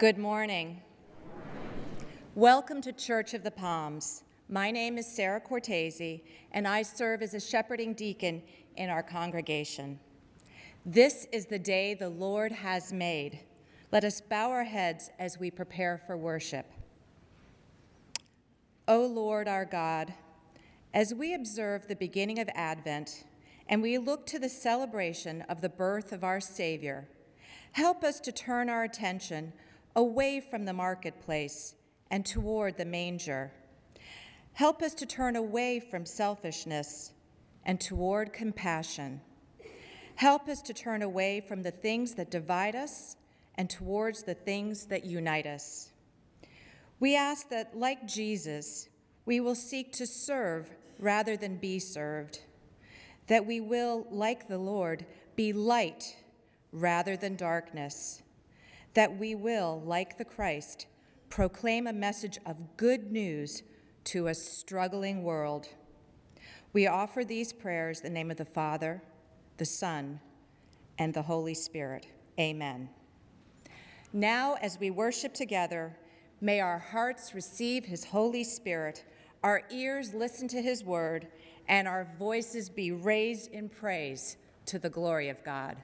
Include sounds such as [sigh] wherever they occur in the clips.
Good morning. Welcome to Church of the Palms. My name is Sarah Cortese, and I serve as a shepherding deacon in our congregation. This is the day the Lord has made. Let us bow our heads as we prepare for worship. O Lord our God, as we observe the beginning of Advent and we look to the celebration of the birth of our Savior, help us to turn our attention away from the marketplace and toward the manger. Help us to turn away from selfishness and toward compassion. Help us to turn away from the things that divide us and towards the things that unite us. We ask that, like Jesus, we will seek to serve rather than be served, that we will, like the Lord, be light rather than darkness, that we will, like the Christ, proclaim a message of good news to a struggling world. We offer these prayers in the name of the Father, the Son, and the Holy Spirit. Amen. Now, as we worship together, may our hearts receive His Holy Spirit, our ears listen to His word, and our voices be raised in praise to the glory of God.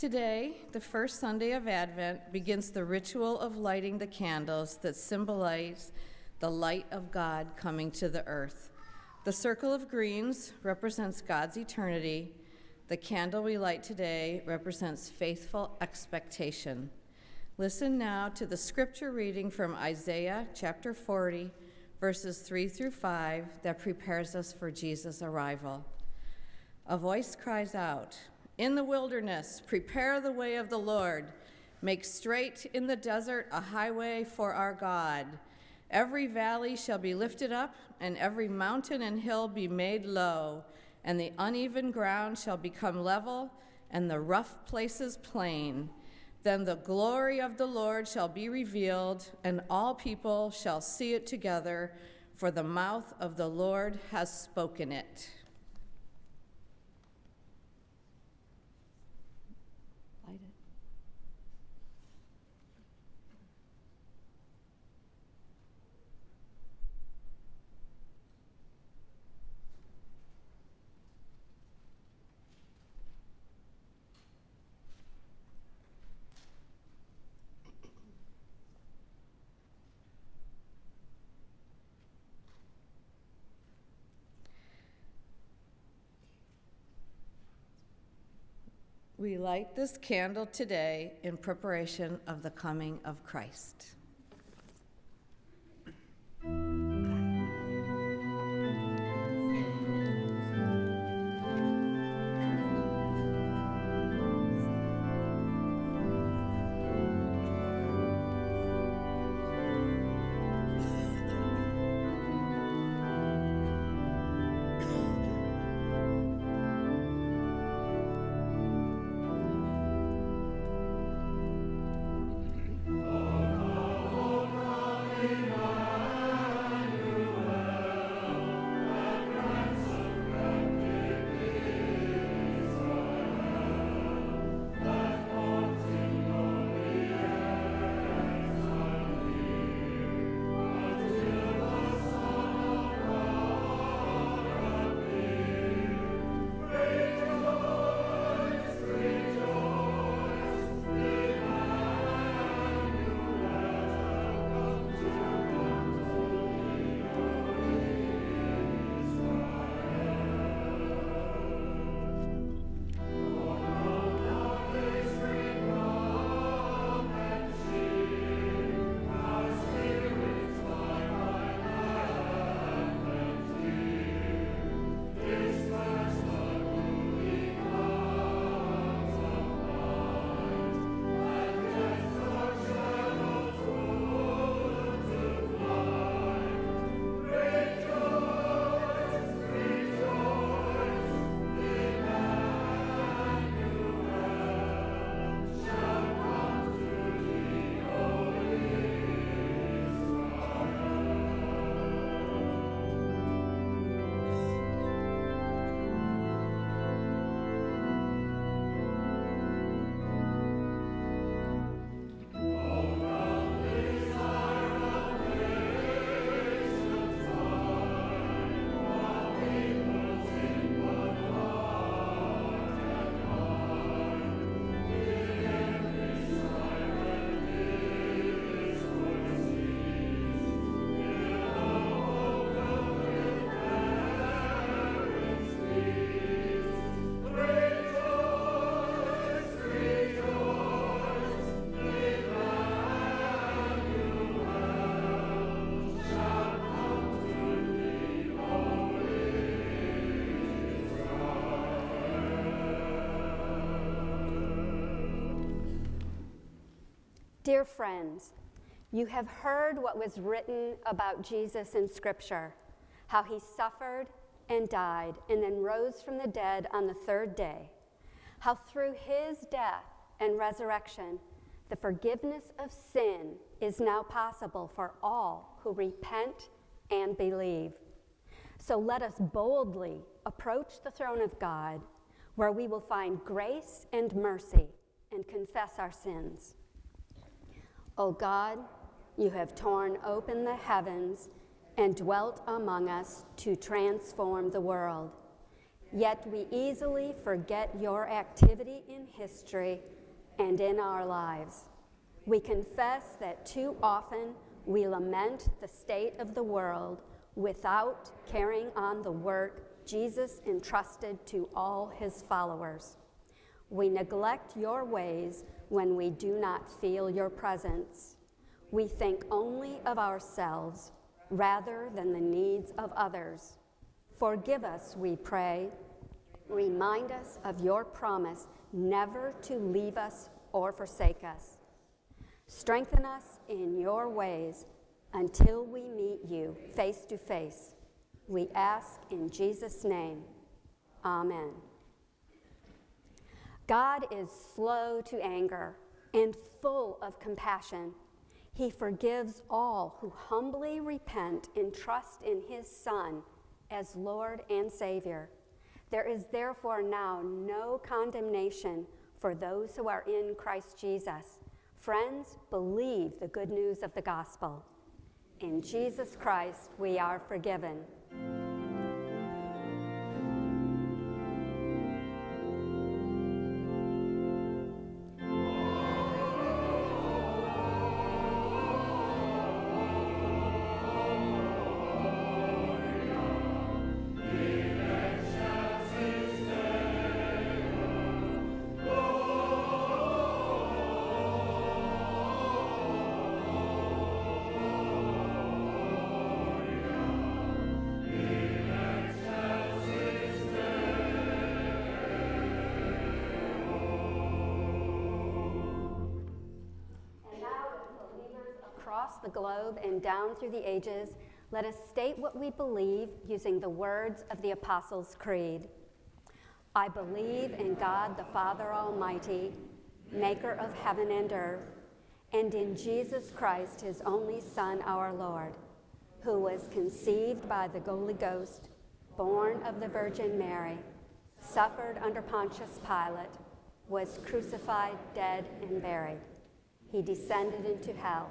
Today, the first Sunday of Advent, begins the ritual of lighting the candles that symbolize the light of God coming to the earth. The circle of greens represents God's eternity. The candle we light today represents faithful expectation. Listen now to the scripture reading from Isaiah chapter 40, verses 3 through 5, that prepares us for Jesus' arrival. A voice cries out, In the wilderness, prepare the way of the Lord. Make straight in the desert a highway for our God. Every valley shall be lifted up, and every mountain and hill be made low, and the uneven ground shall become level, and the rough places plain. Then the glory of the Lord shall be revealed, and all people shall see it together, for the mouth of the Lord has spoken it. We light this candle today in preparation of the coming of Christ. Dear friends, you have heard what was written about Jesus in Scripture, how he suffered and died and then rose from the dead on the third day, how through his death and resurrection, the forgiveness of sin is now possible for all who repent and believe. So let us boldly approach the throne of God, where we will find grace and mercy and confess our sins. O God, you have torn open the heavens and dwelt among us to transform the world. Yet we easily forget your activity in history and in our lives. We confess that too often we lament the state of the world without carrying on the work Jesus entrusted to all his followers. We neglect your ways when we do not feel your presence. We think only of ourselves rather than the needs of others. Forgive us, we pray. Remind us of your promise never to leave us or forsake us. Strengthen us in your ways until we meet you face to face. We ask in Jesus' name. Amen. God is slow to anger and full of compassion. He forgives all who humbly repent and trust in his Son as Lord and Savior. There is therefore now no condemnation for those who are in Christ Jesus. Friends, believe the good news of the gospel. In Jesus Christ, we are forgiven. Across the globe and down through the ages, let us state what we believe using the words of the Apostles' Creed. I believe in God the Father Almighty, maker of heaven and earth, and in Jesus Christ, his only Son, our Lord, who was conceived by the Holy Ghost, born of the Virgin Mary, suffered under Pontius Pilate, was crucified, dead, and buried. He descended into hell.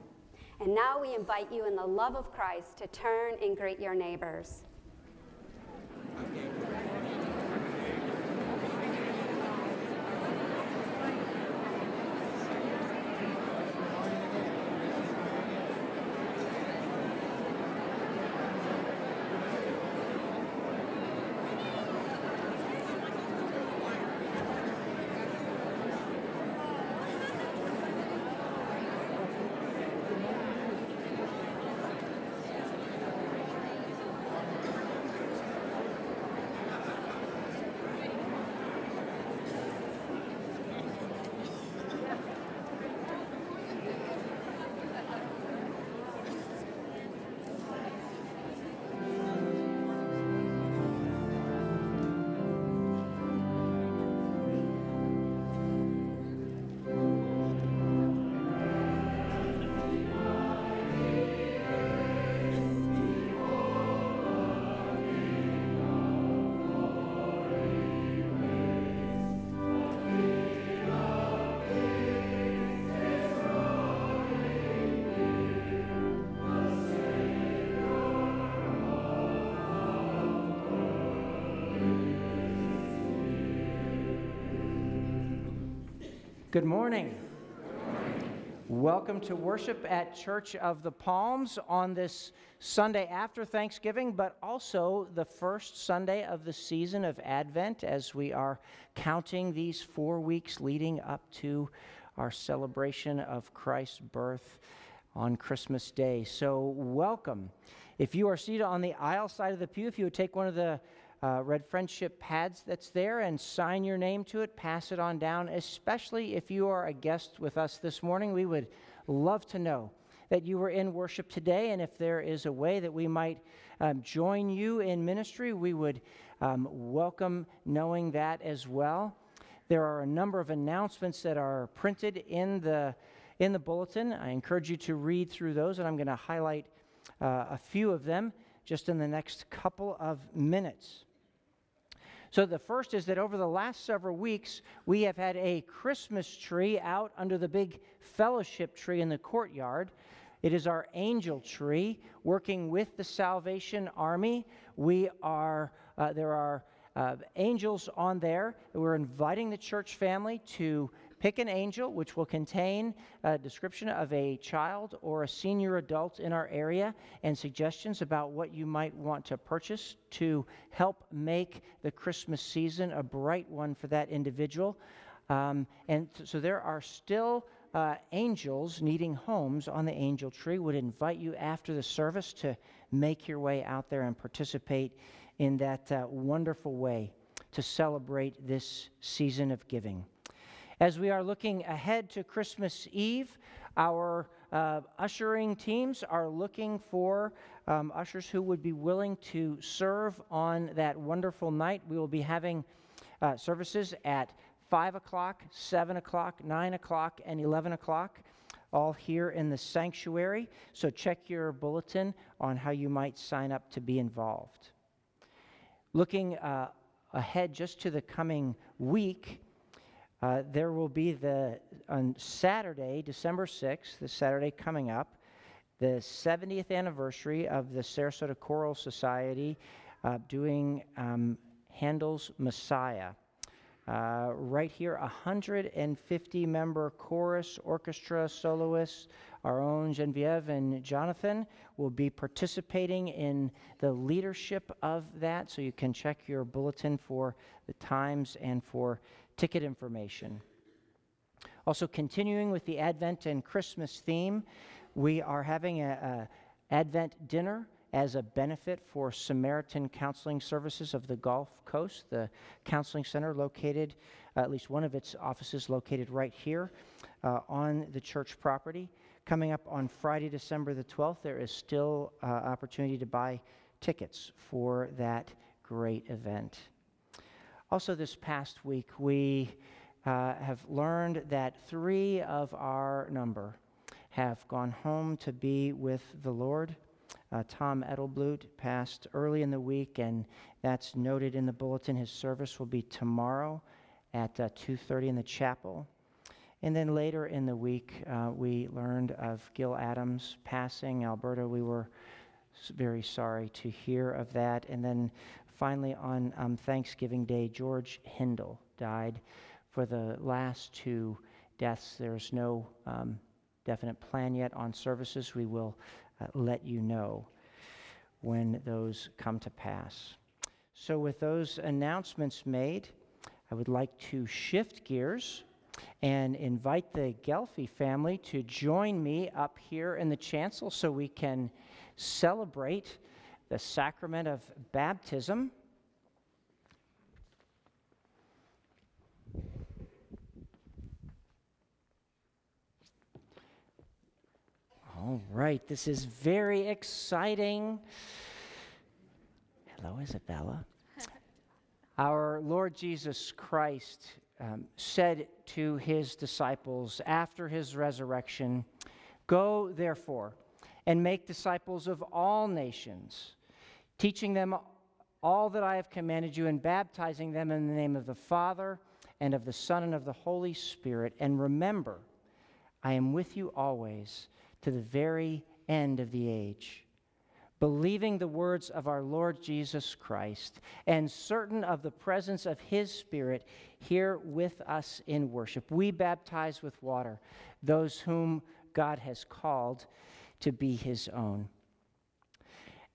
And now we invite you in the love of Christ to turn and greet your neighbors. Good morning. Welcome to worship at Church of the Palms on this Sunday after Thanksgiving, but also the first Sunday of the season of Advent as we are counting these four weeks leading up to our celebration of Christ's birth on Christmas Day. So, welcome. If you are seated on the aisle side of the pew, if you would take one of the uh, red friendship pads that's there and sign your name to it, pass it on down, especially if you are a guest with us this morning. We would love to know that you were in worship today. And if there is a way that we might um, join you in ministry, we would um, welcome knowing that as well. There are a number of announcements that are printed in the, in the bulletin. I encourage you to read through those, and I'm going to highlight uh, a few of them just in the next couple of minutes. So, the first is that over the last several weeks, we have had a Christmas tree out under the big fellowship tree in the courtyard. It is our angel tree working with the Salvation Army. We are, uh, there are uh, angels on there. We're inviting the church family to Pick an angel which will contain a description of a child or a senior adult in our area and suggestions about what you might want to purchase to help make the Christmas season a bright one for that individual. Um, and so there are still uh, angels needing homes on the angel tree. Would invite you after the service to make your way out there and participate in that uh, wonderful way to celebrate this season of giving. As we are looking ahead to Christmas Eve, our uh, ushering teams are looking for um, ushers who would be willing to serve on that wonderful night. We will be having uh, services at 5 o'clock, 7 o'clock, 9 o'clock, and 11 o'clock, all here in the sanctuary. So check your bulletin on how you might sign up to be involved. Looking uh, ahead just to the coming week, uh, there will be the on Saturday, December 6th, the Saturday coming up, the 70th anniversary of the Sarasota Choral Society uh, doing um, Handel's Messiah. Uh, right here, 150 member chorus, orchestra, soloists, our own Genevieve and Jonathan will be participating in the leadership of that. So you can check your bulletin for the times and for ticket information. Also, continuing with the Advent and Christmas theme, we are having an Advent dinner as a benefit for Samaritan Counseling Services of the Gulf Coast, the counseling center located, uh, at least one of its offices located right here uh, on the church property. Coming up on Friday, December the 12th, there is still uh, opportunity to buy tickets for that great event. Also, this past week, we uh, have learned that three of our number have gone home to be with the Lord. Uh, Tom Edelblut passed early in the week, and that's noted in the bulletin. His service will be tomorrow at uh, 2:30 in the chapel. And then later in the week, uh, we learned of Gil Adams passing. Alberta, we were very sorry to hear of that. And then finally, on um, Thanksgiving Day, George Hindle died. For the last two deaths, there's no um, definite plan yet on services. We will uh, let you know when those come to pass. So, with those announcements made, I would like to shift gears and invite the Gelfi family to join me up here in the chancel so we can celebrate the sacrament of baptism. All right, this is very exciting. Hello, Isabella. [laughs] Our Lord Jesus Christ um, said to his disciples after his resurrection, Go, therefore, and make disciples of all nations, teaching them all that I have commanded you and baptizing them in the name of the Father and of the Son and of the Holy Spirit. And remember, I am with you always to the very end of the age. Believing the words of our Lord Jesus Christ and certain of the presence of His Spirit here with us in worship, we baptize with water those whom God has called to be his own.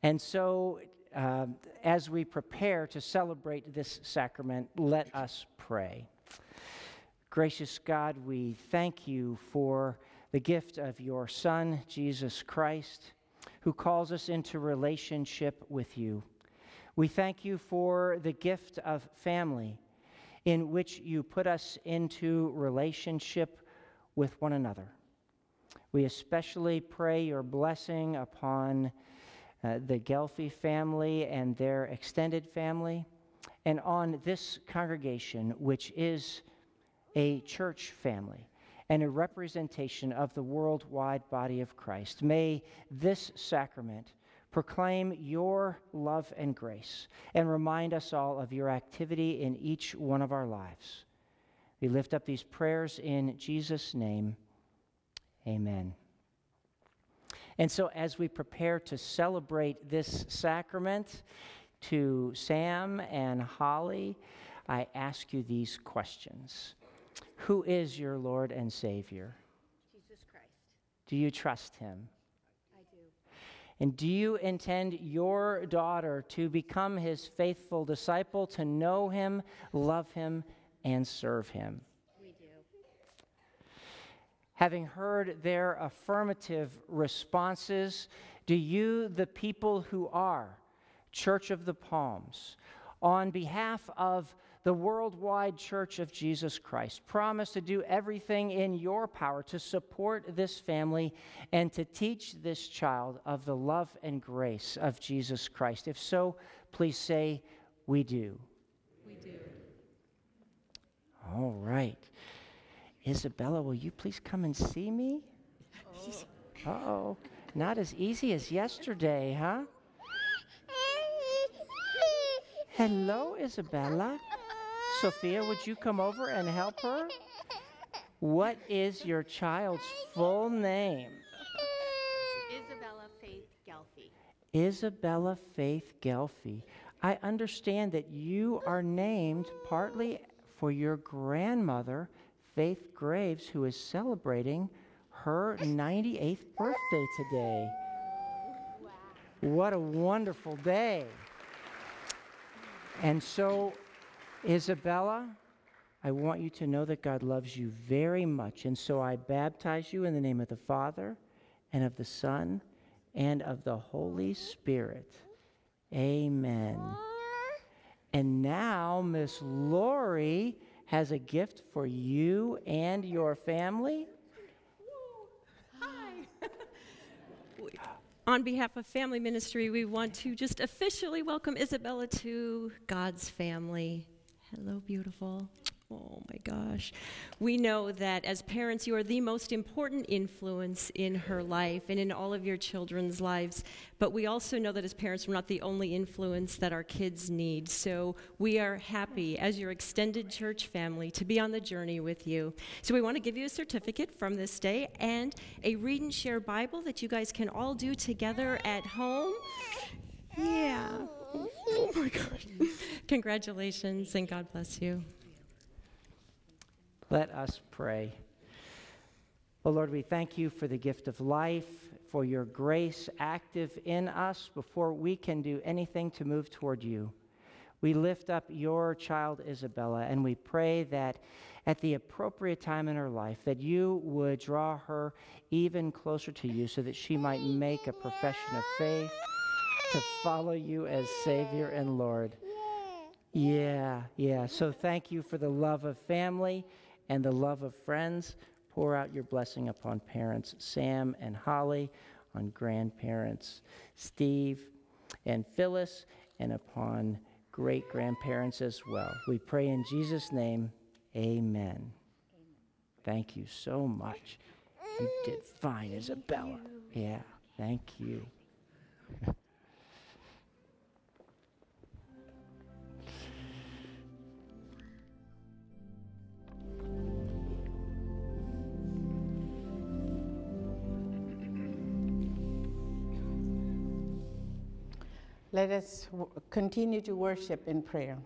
And so, uh, as we prepare to celebrate this sacrament, let us pray. Gracious God, we thank you for the gift of your Son, Jesus Christ, who calls us into relationship with you. We thank you for the gift of family, in which you put us into relationship with one another. We especially pray your blessing upon uh, the Gelfi family and their extended family, and on this congregation, which is a church family and a representation of the worldwide body of Christ. May this sacrament proclaim your love and grace and remind us all of your activity in each one of our lives. We lift up these prayers in Jesus' name. Amen. And so, as we prepare to celebrate this sacrament to Sam and Holly, I ask you these questions Who is your Lord and Savior? Jesus Christ. Do you trust him? I do. And do you intend your daughter to become his faithful disciple, to know him, love him, and serve him? Having heard their affirmative responses, do you, the people who are Church of the Palms, on behalf of the worldwide Church of Jesus Christ, promise to do everything in your power to support this family and to teach this child of the love and grace of Jesus Christ? If so, please say, We do. We do. All right. Isabella, will you please come and see me? [laughs] Uh oh. Not as easy as yesterday, huh? Hello, Isabella. Sophia, would you come over and help her? What is your child's full name? Isabella Faith Gelfi. Isabella Faith Gelfi. I understand that you are named partly for your grandmother, Faith Graves, who is celebrating her 98th birthday today. What a wonderful day. And so, Isabella, I want you to know that God loves you very much. And so I baptize you in the name of the Father, and of the Son, and of the Holy Spirit. Amen. And now, Miss Lori has a gift for you and your family. [laughs] On behalf of Family Ministry, we want to just officially welcome Isabella to God's family. Hello, beautiful. Oh my gosh. We know that as parents, you are the most important influence in her life and in all of your children's lives. But we also know that as parents, we're not the only influence that our kids need. So we are happy as your extended church family to be on the journey with you. So we want to give you a certificate from this day and a read and share Bible that you guys can all do together at home. Yeah. Oh my gosh. [laughs] Congratulations and God bless you. Let us pray. Oh Lord, we thank you for the gift of life, for your grace active in us before we can do anything to move toward you. We lift up your child Isabella and we pray that at the appropriate time in her life that you would draw her even closer to you so that she might make a profession of faith to follow you as Savior and Lord. Yeah, yeah. So thank you for the love of family and the love of friends. Pour out your blessing upon parents Sam and Holly, on grandparents Steve and Phyllis, and upon great grandparents as well. We pray in Jesus' name, amen. Thank you so much. You did fine, Isabella. Yeah, thank you. [laughs] Let us continue to worship in prayer.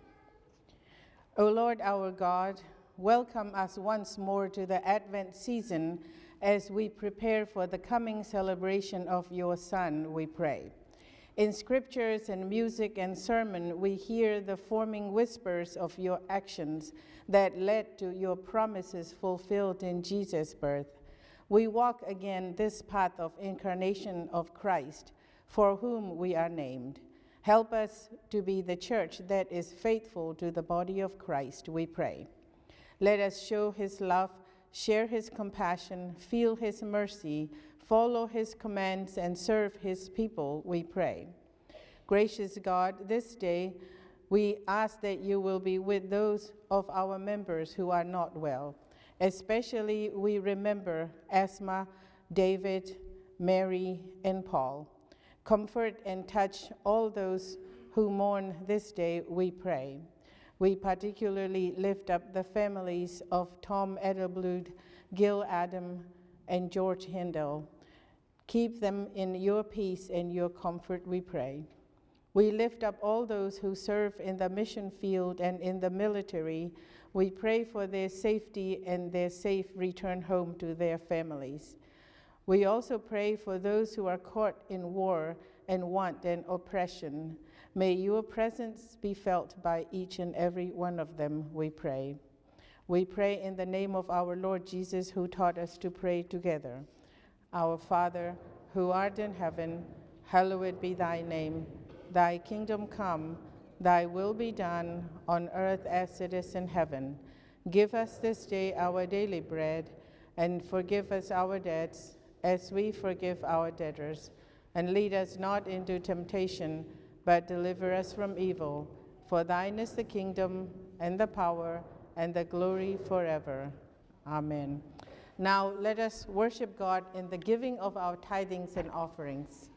O Lord our God, welcome us once more to the Advent season as we prepare for the coming celebration of your Son, we pray. In scriptures and music and sermon, we hear the forming whispers of your actions that led to your promises fulfilled in Jesus' birth. We walk again this path of incarnation of Christ, for whom we are named. Help us to be the church that is faithful to the body of Christ, we pray. Let us show his love share his compassion, feel his mercy, follow his commands, and serve his people, we pray. Gracious God, this day we ask that you will be with those of our members who are not well. Especially, we remember Asma, David, Mary, and Paul. Comfort and touch all those who mourn this day, we pray. We particularly lift up the families of Tom Edelblut, Gil Adam, and George Hindle. Keep them in your peace and your comfort, we pray. We lift up all those who serve in the mission field and in the military. We pray for their safety and their safe return home to their families. We also pray for those who are caught in war and want and oppression. May your presence be felt by each and every one of them, we pray. We pray in the name of our Lord Jesus, who taught us to pray together. Our Father, who art in heaven, hallowed be thy name. Thy kingdom come, thy will be done on earth as it is in heaven. Give us this day our daily bread, and forgive us our debts as we forgive our debtors. And lead us not into temptation but deliver us from evil. For thine is the kingdom, and the power, and the glory forever. Amen. Now let us worship God in the giving of our tithings and offerings.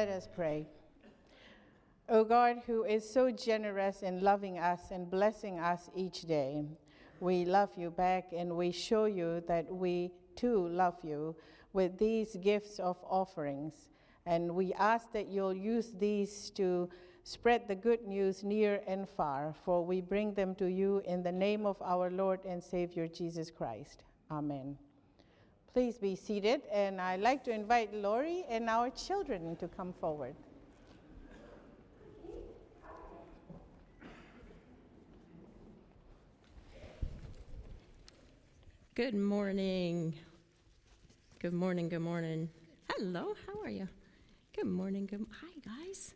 Let us pray. O God, who is so generous in loving us and blessing us each day, we love you back and we show you that we too love you with these gifts of offerings. And we ask that you'll use these to spread the good news near and far, for we bring them to you in the name of our Lord and Savior Jesus Christ. Amen. Please be seated, and I'd like to invite Lori and our children to come forward. Good morning. Good morning. Good morning. Hello. How are you? Good morning. Good. Hi, guys.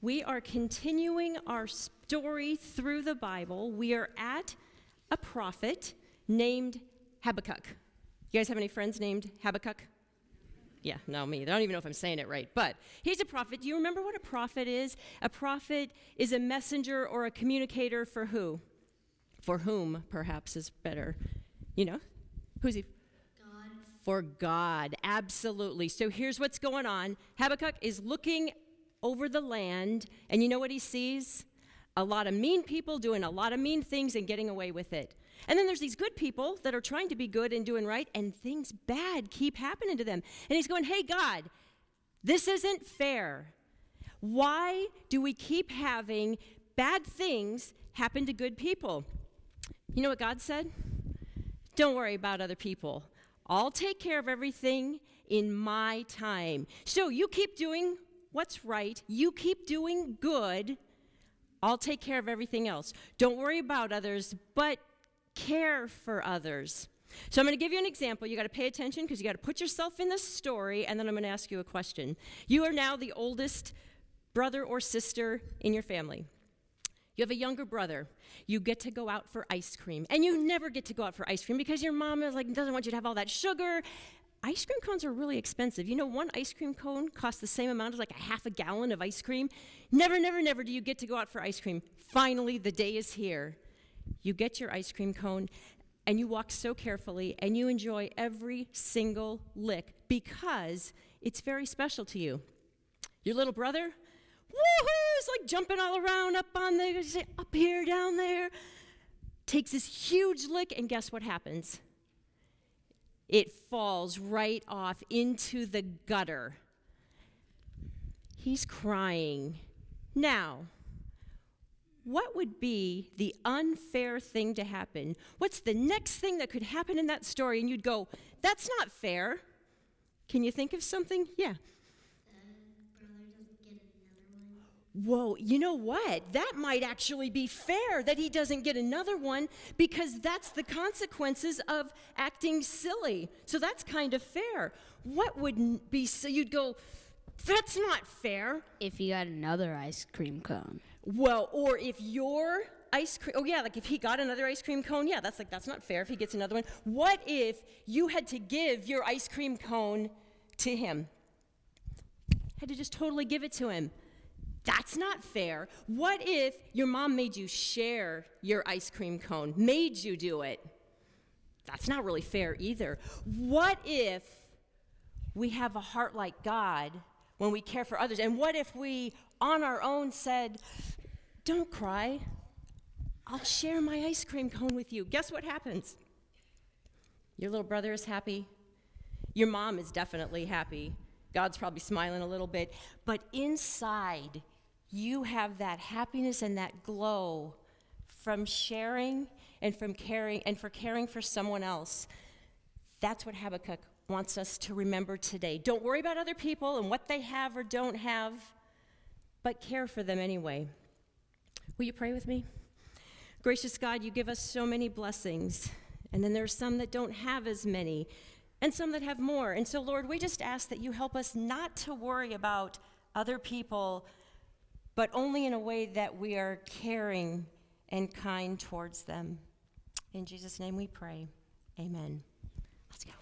We are continuing our story through the Bible. We are at a prophet named Habakkuk. You guys have any friends named Habakkuk? Yeah, no, me. I don't even know if I'm saying it right. But he's a prophet. Do you remember what a prophet is? A prophet is a messenger or a communicator for who? For whom, perhaps, is better. You know? Who's he? God. For God, absolutely. So here's what's going on Habakkuk is looking over the land, and you know what he sees? A lot of mean people doing a lot of mean things and getting away with it. And then there's these good people that are trying to be good and doing right, and things bad keep happening to them. And he's going, Hey, God, this isn't fair. Why do we keep having bad things happen to good people? You know what God said? Don't worry about other people. I'll take care of everything in my time. So you keep doing what's right, you keep doing good. I'll take care of everything else. Don't worry about others, but care for others. So I'm going to give you an example. You got to pay attention because you got to put yourself in the story, and then I'm going to ask you a question. You are now the oldest brother or sister in your family. You have a younger brother. You get to go out for ice cream. And you never get to go out for ice cream because your mom is like doesn't want you to have all that sugar. Ice cream cones are really expensive. You know, one ice cream cone costs the same amount as like a half a gallon of ice cream. Never, never, never do you get to go out for ice cream. Finally, the day is here. You get your ice cream cone and you walk so carefully and you enjoy every single lick because it's very special to you. Your little brother, woohoo, is like jumping all around up on the, up here, down there, takes this huge lick, and guess what happens? It falls right off into the gutter. He's crying. Now, what would be the unfair thing to happen? What's the next thing that could happen in that story? And you'd go, that's not fair. Can you think of something? Yeah. Whoa, you know what? That might actually be fair that he doesn't get another one because that's the consequences of acting silly. So that's kind of fair. What would be so you'd go, that's not fair. If you got another ice cream cone. Well, or if your ice cream, oh yeah, like if he got another ice cream cone, yeah, that's like, that's not fair if he gets another one. What if you had to give your ice cream cone to him? Had to just totally give it to him. That's not fair. What if your mom made you share your ice cream cone, made you do it? That's not really fair either. What if we have a heart like God when we care for others? And what if we, on our own, said, Don't cry, I'll share my ice cream cone with you? Guess what happens? Your little brother is happy. Your mom is definitely happy. God's probably smiling a little bit. But inside, you have that happiness and that glow from sharing and from caring and for caring for someone else. That's what Habakkuk wants us to remember today. Don't worry about other people and what they have or don't have, but care for them anyway. Will you pray with me? Gracious God, you give us so many blessings, and then there's some that don't have as many, and some that have more. And so, Lord, we just ask that you help us not to worry about other people but only in a way that we are caring and kind towards them. In Jesus' name we pray. Amen. Let's go.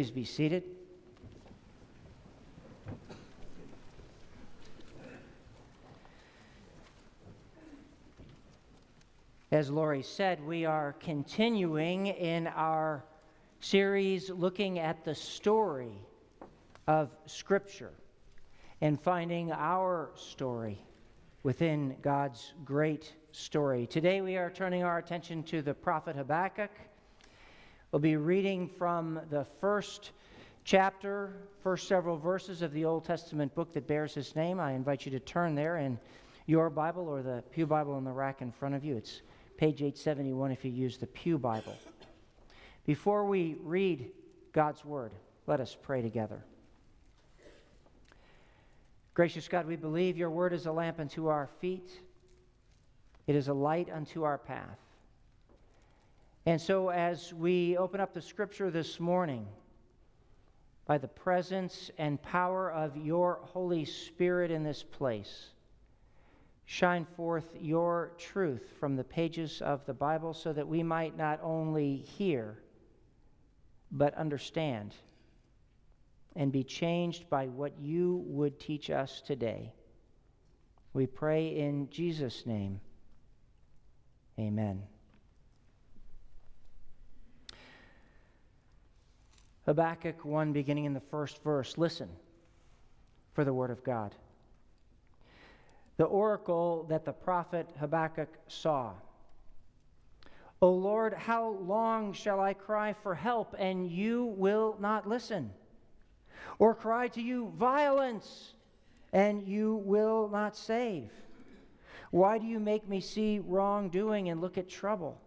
Please be seated. As Lori said, we are continuing in our series looking at the story of Scripture and finding our story within God's great story. Today we are turning our attention to the prophet Habakkuk. We'll be reading from the first chapter, first several verses of the Old Testament book that bears his name. I invite you to turn there in your Bible or the Pew Bible in the rack in front of you. It's page 871 if you use the Pew Bible. Before we read God's Word, let us pray together. Gracious God, we believe your Word is a lamp unto our feet, it is a light unto our path. And so, as we open up the Scripture this morning, by the presence and power of your Holy Spirit in this place, shine forth your truth from the pages of the Bible so that we might not only hear, but understand and be changed by what you would teach us today. We pray in Jesus' name. Amen. Habakkuk 1, beginning in the first verse. Listen for the word of God the oracle that the prophet Habakkuk saw. O Lord, how long shall I cry for help and you will not listen? Or cry to you violence and you will not save? Why do you make me see wrongdoing and look at trouble?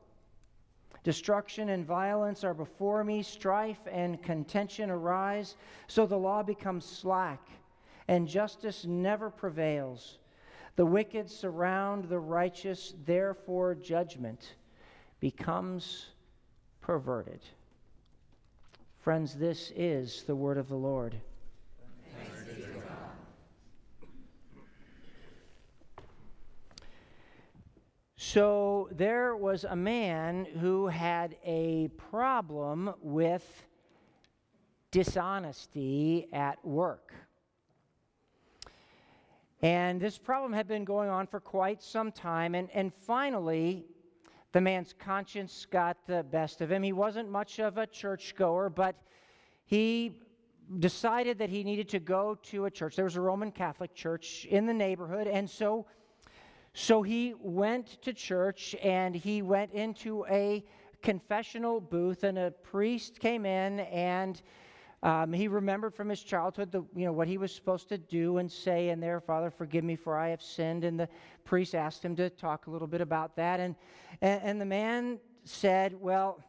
Destruction and violence are before me, strife and contention arise, so the law becomes slack and justice never prevails. The wicked surround the righteous, therefore, judgment becomes perverted. Friends, this is the word of the Lord. So there was a man who had a problem with dishonesty at work. And this problem had been going on for quite some time. And, and finally, the man's conscience got the best of him. He wasn't much of a churchgoer, but he decided that he needed to go to a church. There was a Roman Catholic church in the neighborhood. And so, so he went to church and he went into a confessional booth, and a priest came in and um, he remembered from his childhood the, you know, what he was supposed to do and say in there, Father, forgive me for I have sinned. And the priest asked him to talk a little bit about that. And, and, and the man said, Well,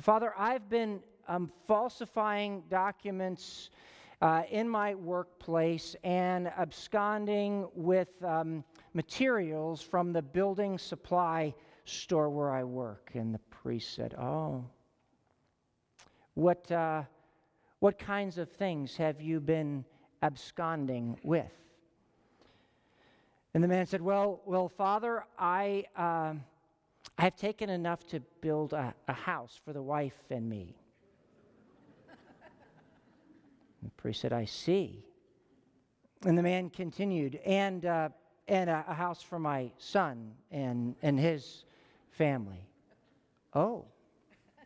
Father, I've been um, falsifying documents uh, in my workplace and absconding with um, materials from the building supply store where I work. And the priest said, Oh, what. Uh, what kinds of things have you been absconding with? And the man said, Well, well, Father, I, uh, I have taken enough to build a, a house for the wife and me. the priest said, I see. And the man continued, and, uh, and a, a house for my son and, and his family. Oh.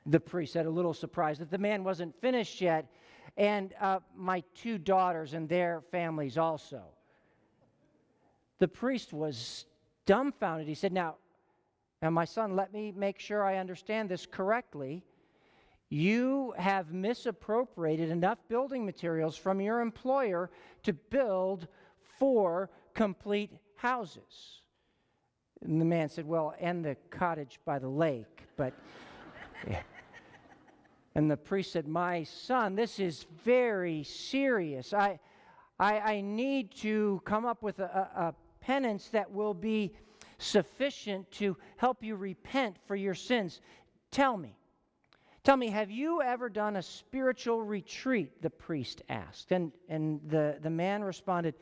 The priest said, a little surprised that the man wasn't finished yet and uh, my two daughters and their families also. The priest was dumbfounded. He said, Now, now, my son, let me make sure I understand this correctly. You have misappropriated enough building materials from your employer to build four complete houses. And the man said, Well, and the cottage by the lake, but. [laughs] Yeah. And the priest said, My son, this is very serious. I, I, I need to come up with a, a penance that will be sufficient to help you repent for your sins. Tell me, tell me, have you ever done a spiritual retreat? The priest asked. And, and the, the man responded,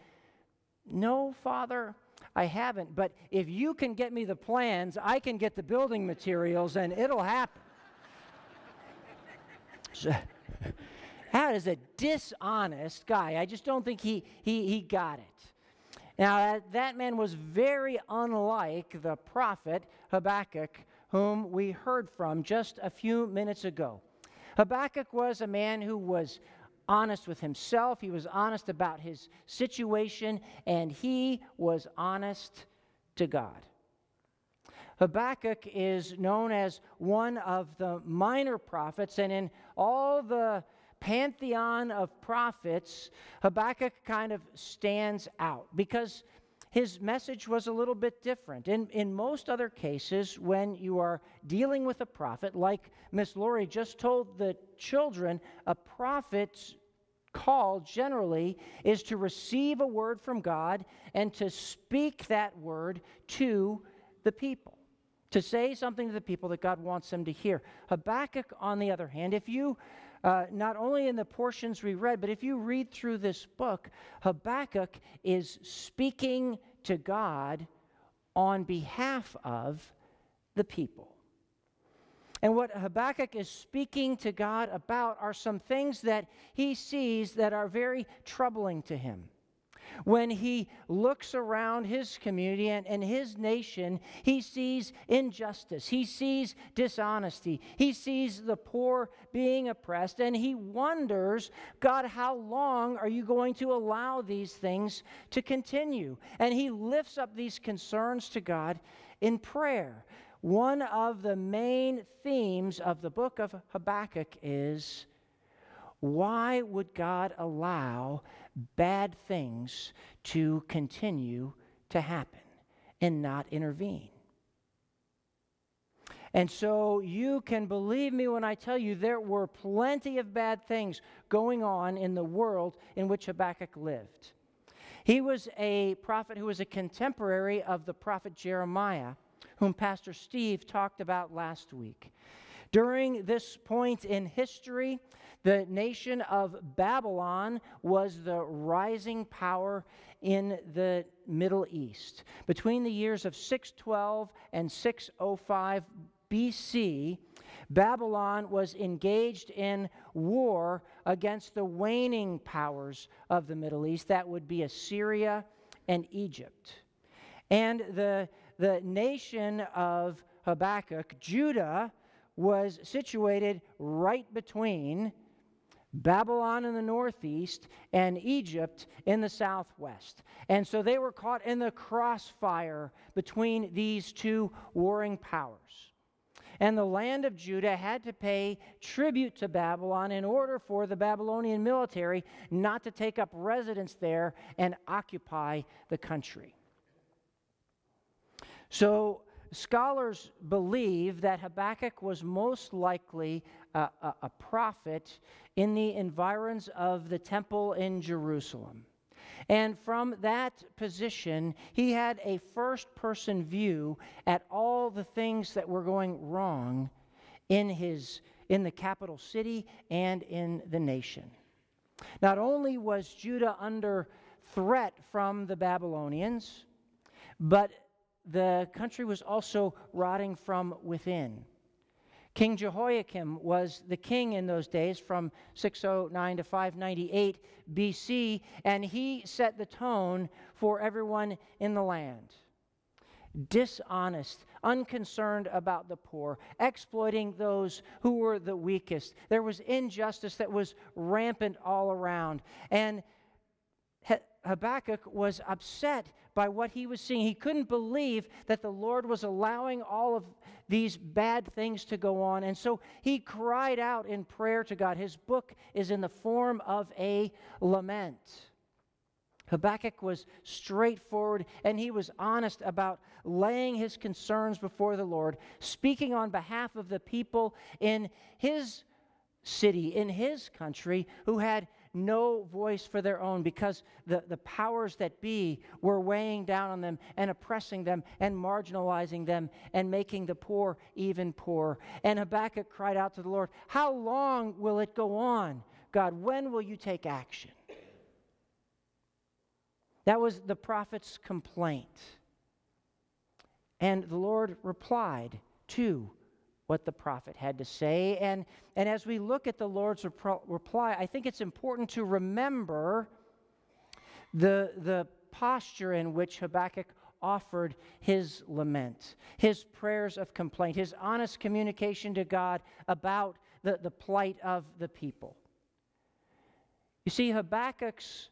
No, Father, I haven't. But if you can get me the plans, I can get the building materials and it'll happen. So, [laughs] that is a dishonest guy. I just don't think he, he, he got it. Now, that, that man was very unlike the prophet Habakkuk, whom we heard from just a few minutes ago. Habakkuk was a man who was honest with himself, he was honest about his situation, and he was honest to God. Habakkuk is known as one of the minor prophets, and in all the pantheon of prophets, Habakkuk kind of stands out because his message was a little bit different. In, in most other cases, when you are dealing with a prophet, like Miss Lori just told the children, a prophet's call generally is to receive a word from God and to speak that word to the people to say something to the people that God wants them to hear. Habakkuk, on the other hand, if you uh, not only in the portions we read, but if you read through this book, Habakkuk is speaking to God on behalf of the people. And what Habakkuk is speaking to God about are some things that he sees that are very troubling to him. When he looks around his community and, and his nation, he sees injustice, he sees dishonesty, he sees the poor being oppressed, and he wonders, God, how long are you going to allow these things to continue? And he lifts up these concerns to God in prayer. One of the main themes of the book of Habakkuk is why would God allow bad things to continue to happen and not intervene. And so you can believe me when I tell you there were plenty of bad things going on in the world in which Habakkuk lived. He was a prophet who was a contemporary of the prophet Jeremiah, whom Pastor Steve talked about last week. During this point in history, the nation of Babylon was the rising power in the Middle East. Between the years of 612 and 605 BC, Babylon was engaged in war against the waning powers of the Middle East. That would be Assyria and Egypt. And the, the nation of Habakkuk, Judah, was situated right between Babylon in the northeast, and Egypt in the southwest. And so they were caught in the crossfire between these two warring powers. And the land of Judah had to pay tribute to Babylon in order for the Babylonian military not to take up residence there and occupy the country. So scholars believe that Habakkuk was most likely a, a, a prophet in the environs of the temple in Jerusalem. And from that position, he had a first person view at all the things that were going wrong in, his, in the capital city and in the nation. Not only was Judah under threat from the Babylonians, but the country was also rotting from within. King Jehoiakim was the king in those days from 609 to 598 BC, and he set the tone for everyone in the land. Dishonest, unconcerned about the poor, exploiting those who were the weakest. There was injustice that was rampant all around. And Habakkuk was upset by what he was seeing. He couldn't believe that the Lord was allowing all of these bad things to go on. And so he cried out in prayer to God. His book is in the form of a lament. Habakkuk was straightforward and he was honest about laying his concerns before the Lord, speaking on behalf of the people in his city, in his country, who had no voice for their own because the, the powers that be were weighing down on them and oppressing them and marginalizing them and making the poor even poorer. And Habakkuk cried out to the Lord, How long will it go on? God, when will you take action? That was the prophet's complaint. And the Lord replied to what the prophet had to say. And, and as we look at the Lord's reply, I think it's important to remember the, the posture in which Habakkuk offered his lament, his prayers of complaint, his honest communication to God about the, the plight of the people. You see, Habakkuk's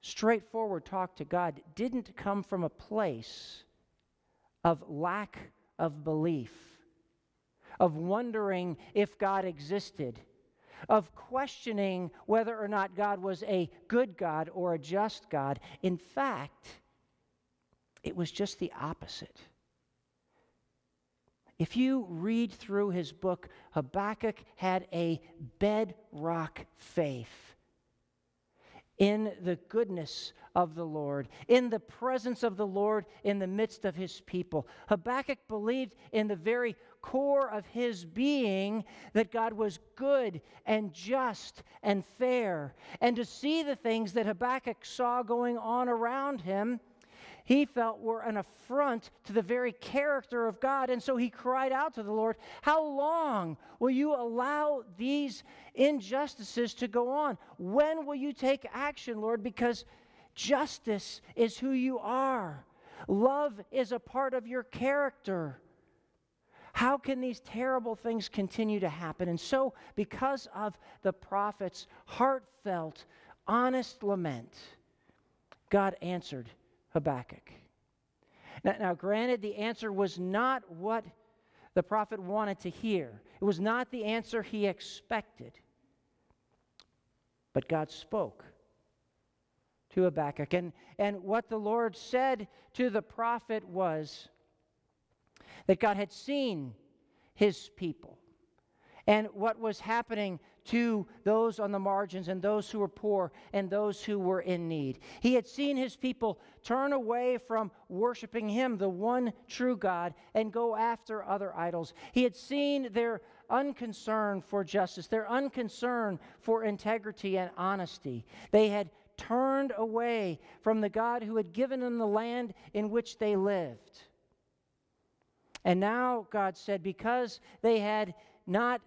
straightforward talk to God didn't come from a place of lack of belief, of wondering if God existed, of questioning whether or not God was a good God or a just God. In fact, it was just the opposite. If you read through his book, Habakkuk had a bedrock faith in the goodness of the Lord, in the presence of the Lord in the midst of his people. Habakkuk believed in the very core of his being that God was good and just and fair. And to see the things that Habakkuk saw going on around him, he felt were an affront to the very character of God. And so he cried out to the Lord, How long will you allow these injustices to go on? When will you take action, Lord? Because justice is who you are, love is a part of your character. How can these terrible things continue to happen? And so, because of the prophet's heartfelt, honest lament, God answered Habakkuk. Now, now, granted, the answer was not what the prophet wanted to hear, it was not the answer he expected. But God spoke to Habakkuk. And, and what the Lord said to the prophet was that God had seen his people and what was happening to those on the margins and those who were poor and those who were in need. He had seen his people turn away from worshiping him, the one true God, and go after other idols. He had seen their unconcern for justice, their unconcern for integrity and honesty. They had turned away from the God who had given them the land in which they lived. And now God said, because they had not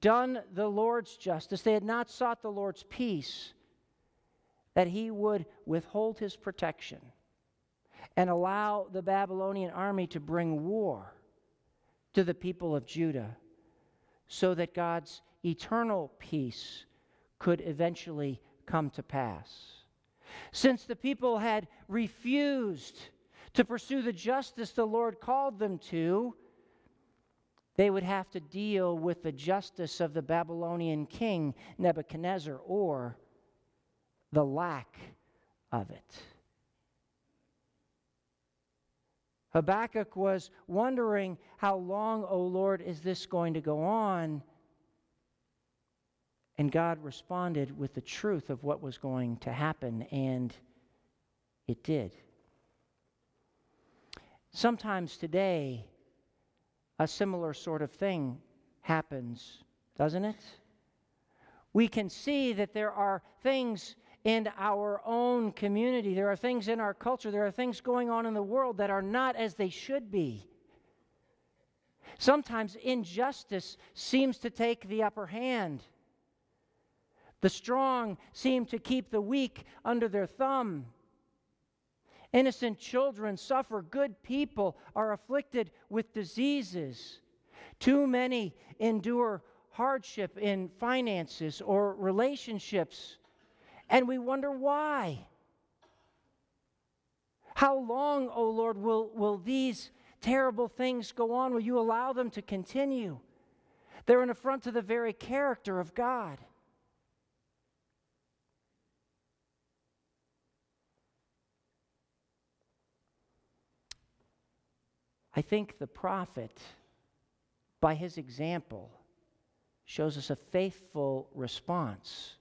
done the Lord's justice, they had not sought the Lord's peace, that he would withhold his protection and allow the Babylonian army to bring war to the people of Judah so that God's eternal peace could eventually come to pass. Since the people had refused to pursue the justice the Lord called them to, they would have to deal with the justice of the Babylonian king Nebuchadnezzar or the lack of it. Habakkuk was wondering, How long, O Lord, is this going to go on? And God responded with the truth of what was going to happen, and it did. Sometimes today, a similar sort of thing happens, doesn't it? We can see that there are things in our own community, there are things in our culture, there are things going on in the world that are not as they should be. Sometimes injustice seems to take the upper hand. The strong seem to keep the weak under their thumb. Innocent children suffer. Good people are afflicted with diseases. Too many endure hardship in finances or relationships, and we wonder why. How long, O oh Lord, will, will these terrible things go on? Will you allow them to continue? They're an affront to the very character of God. I think the prophet, by his example, shows us a faithful response.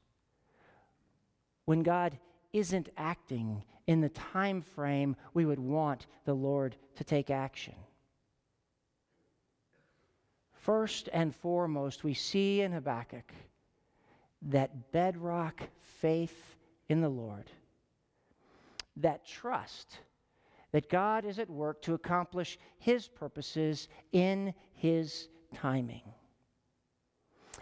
When God isn't acting in the time frame we would want the Lord to take action. First and foremost, we see in Habakkuk that bedrock faith in the Lord, that trust that God is at work to accomplish His purposes in His timing.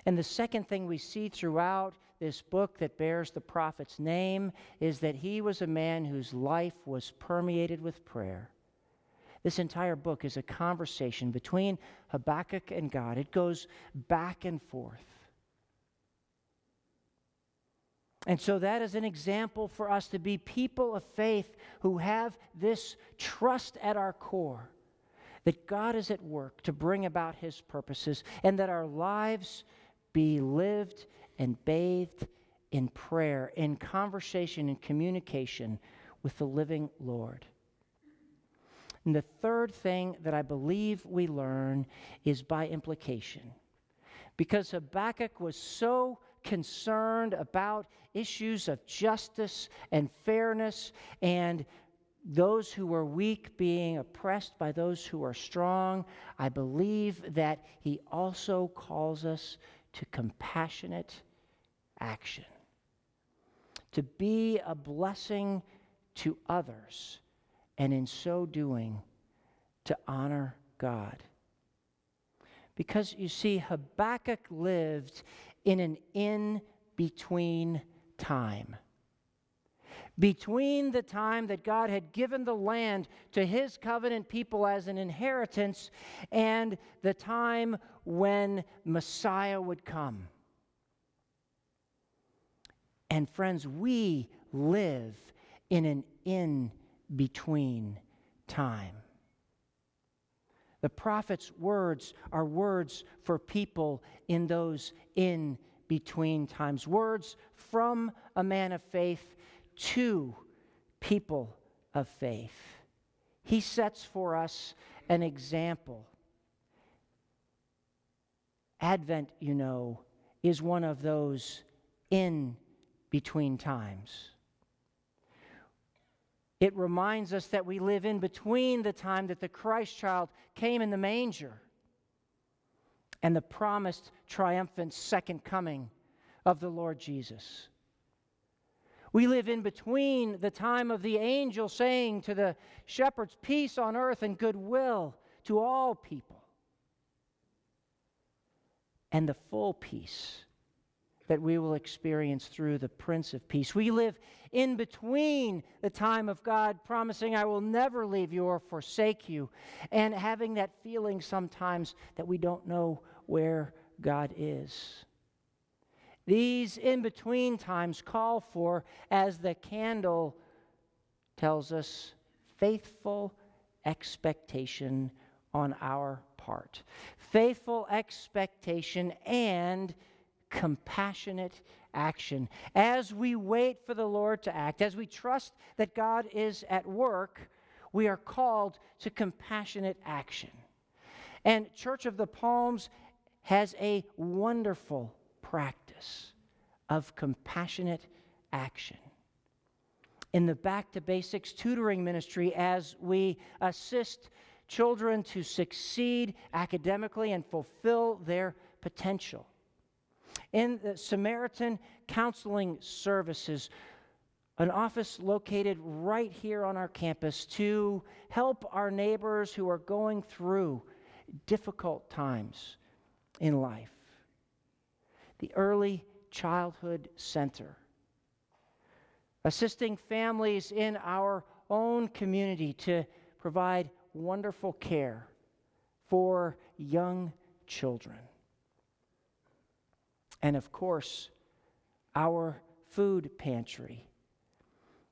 And the second thing we see throughout this book that bears the prophet's name is that he was a man whose life was permeated with prayer. This entire book is a conversation between Habakkuk and God, it goes back and forth. And so that is an example for us to be people of faith who have this trust at our core that God is at work to bring about his purposes and that our lives be lived and bathed in prayer, in conversation and communication with the living Lord. And the third thing that I believe we learn is by implication. Because Habakkuk was so concerned about issues of justice and fairness and those who are weak being oppressed by those who are strong, I believe that he also calls us to compassionate action, to be a blessing to others, and in so doing, to honor God. Because you see, Habakkuk lived in an in between time. Between the time that God had given the land to his covenant people as an inheritance and the time when Messiah would come. And friends, we live in an in between time. The prophet's words are words for people in those in between times, words from a man of faith to people of faith. He sets for us an example. Advent, you know, is one of those in between times. It reminds us that we live in between the time that the Christ child came in the manger and the promised triumphant second coming of the Lord Jesus. We live in between the time of the angel saying to the shepherds, Peace on earth and goodwill to all people, and the full peace that we will experience through the Prince of Peace. We live in between the time of God promising, I will never leave you or forsake you, and having that feeling sometimes that we don't know where God is. These in between times call for, as the candle tells us, faithful expectation on our part. Faithful expectation and compassionate action. As we wait for the Lord to act, as we trust that God is at work, we are called to compassionate action. And Church of the Palms has a wonderful practice of compassionate action. In the Back to Basics tutoring ministry, as we assist children to succeed academically and fulfill their potential in the Samaritan Counseling Services, an office located right here on our campus to help our neighbors who are going through difficult times in life. The Early Childhood Center, assisting families in our own community to provide wonderful care for young children and of course, our food pantry.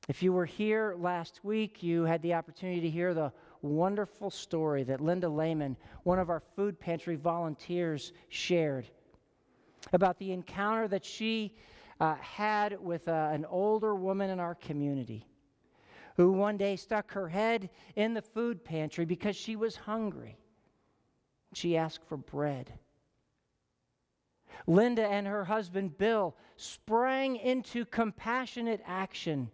If you were here last week, you had the opportunity to hear the wonderful story that Linda Lehman, one of our food pantry volunteers, shared about the encounter that she uh, had with uh, an older woman in our community who one day stuck her head in the food pantry because she was hungry. She asked for bread. Linda and her husband Bill sprang into compassionate action.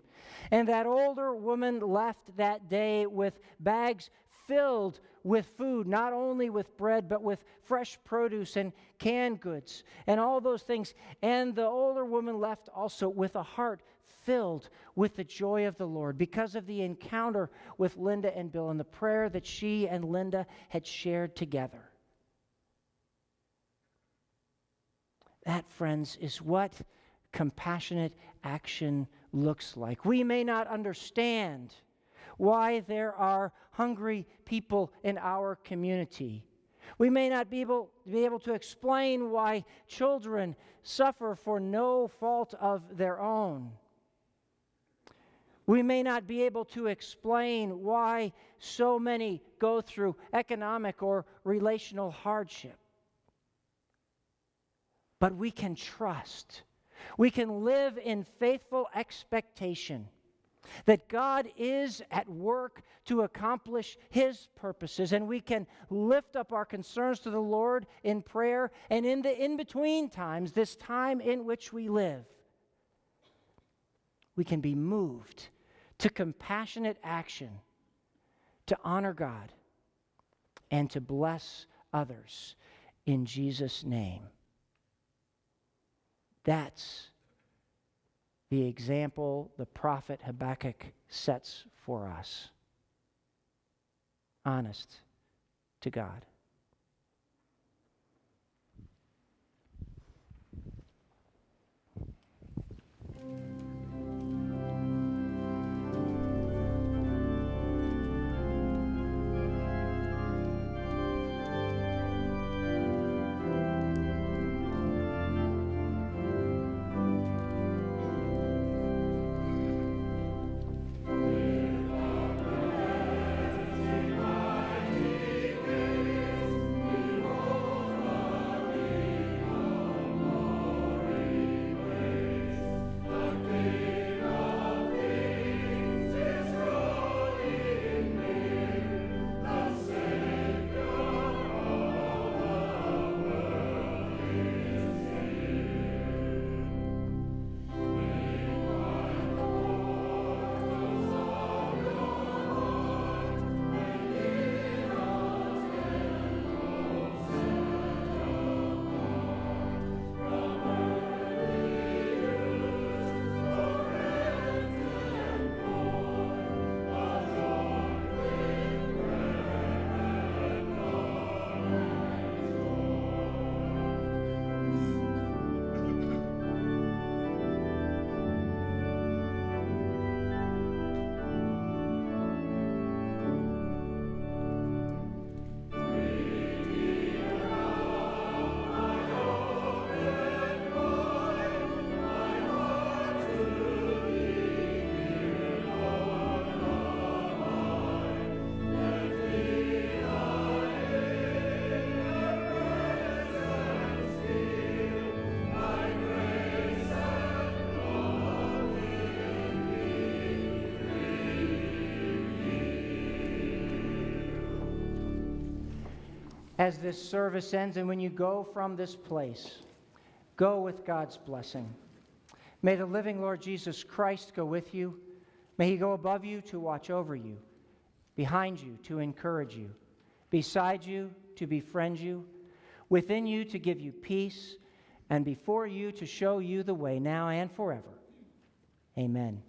And that older woman left that day with bags filled with food, not only with bread, but with fresh produce and canned goods and all those things. And the older woman left also with a heart filled with the joy of the Lord because of the encounter with Linda and Bill and the prayer that she and Linda had shared together. That, friends, is what compassionate action looks like. We may not understand why there are hungry people in our community. We may not be able, be able to explain why children suffer for no fault of their own. We may not be able to explain why so many go through economic or relational hardship. But we can trust. We can live in faithful expectation that God is at work to accomplish His purposes, and we can lift up our concerns to the Lord in prayer, and in the in between times, this time in which we live, we can be moved to compassionate action to honor God and to bless others in Jesus' name. That's the example the prophet Habakkuk sets for us. Honest to God. As this service ends and when you go from this place, go with God's blessing. May the living Lord Jesus Christ go with you. May he go above you to watch over you, behind you to encourage you, beside you to befriend you, within you to give you peace, and before you to show you the way now and forever. Amen.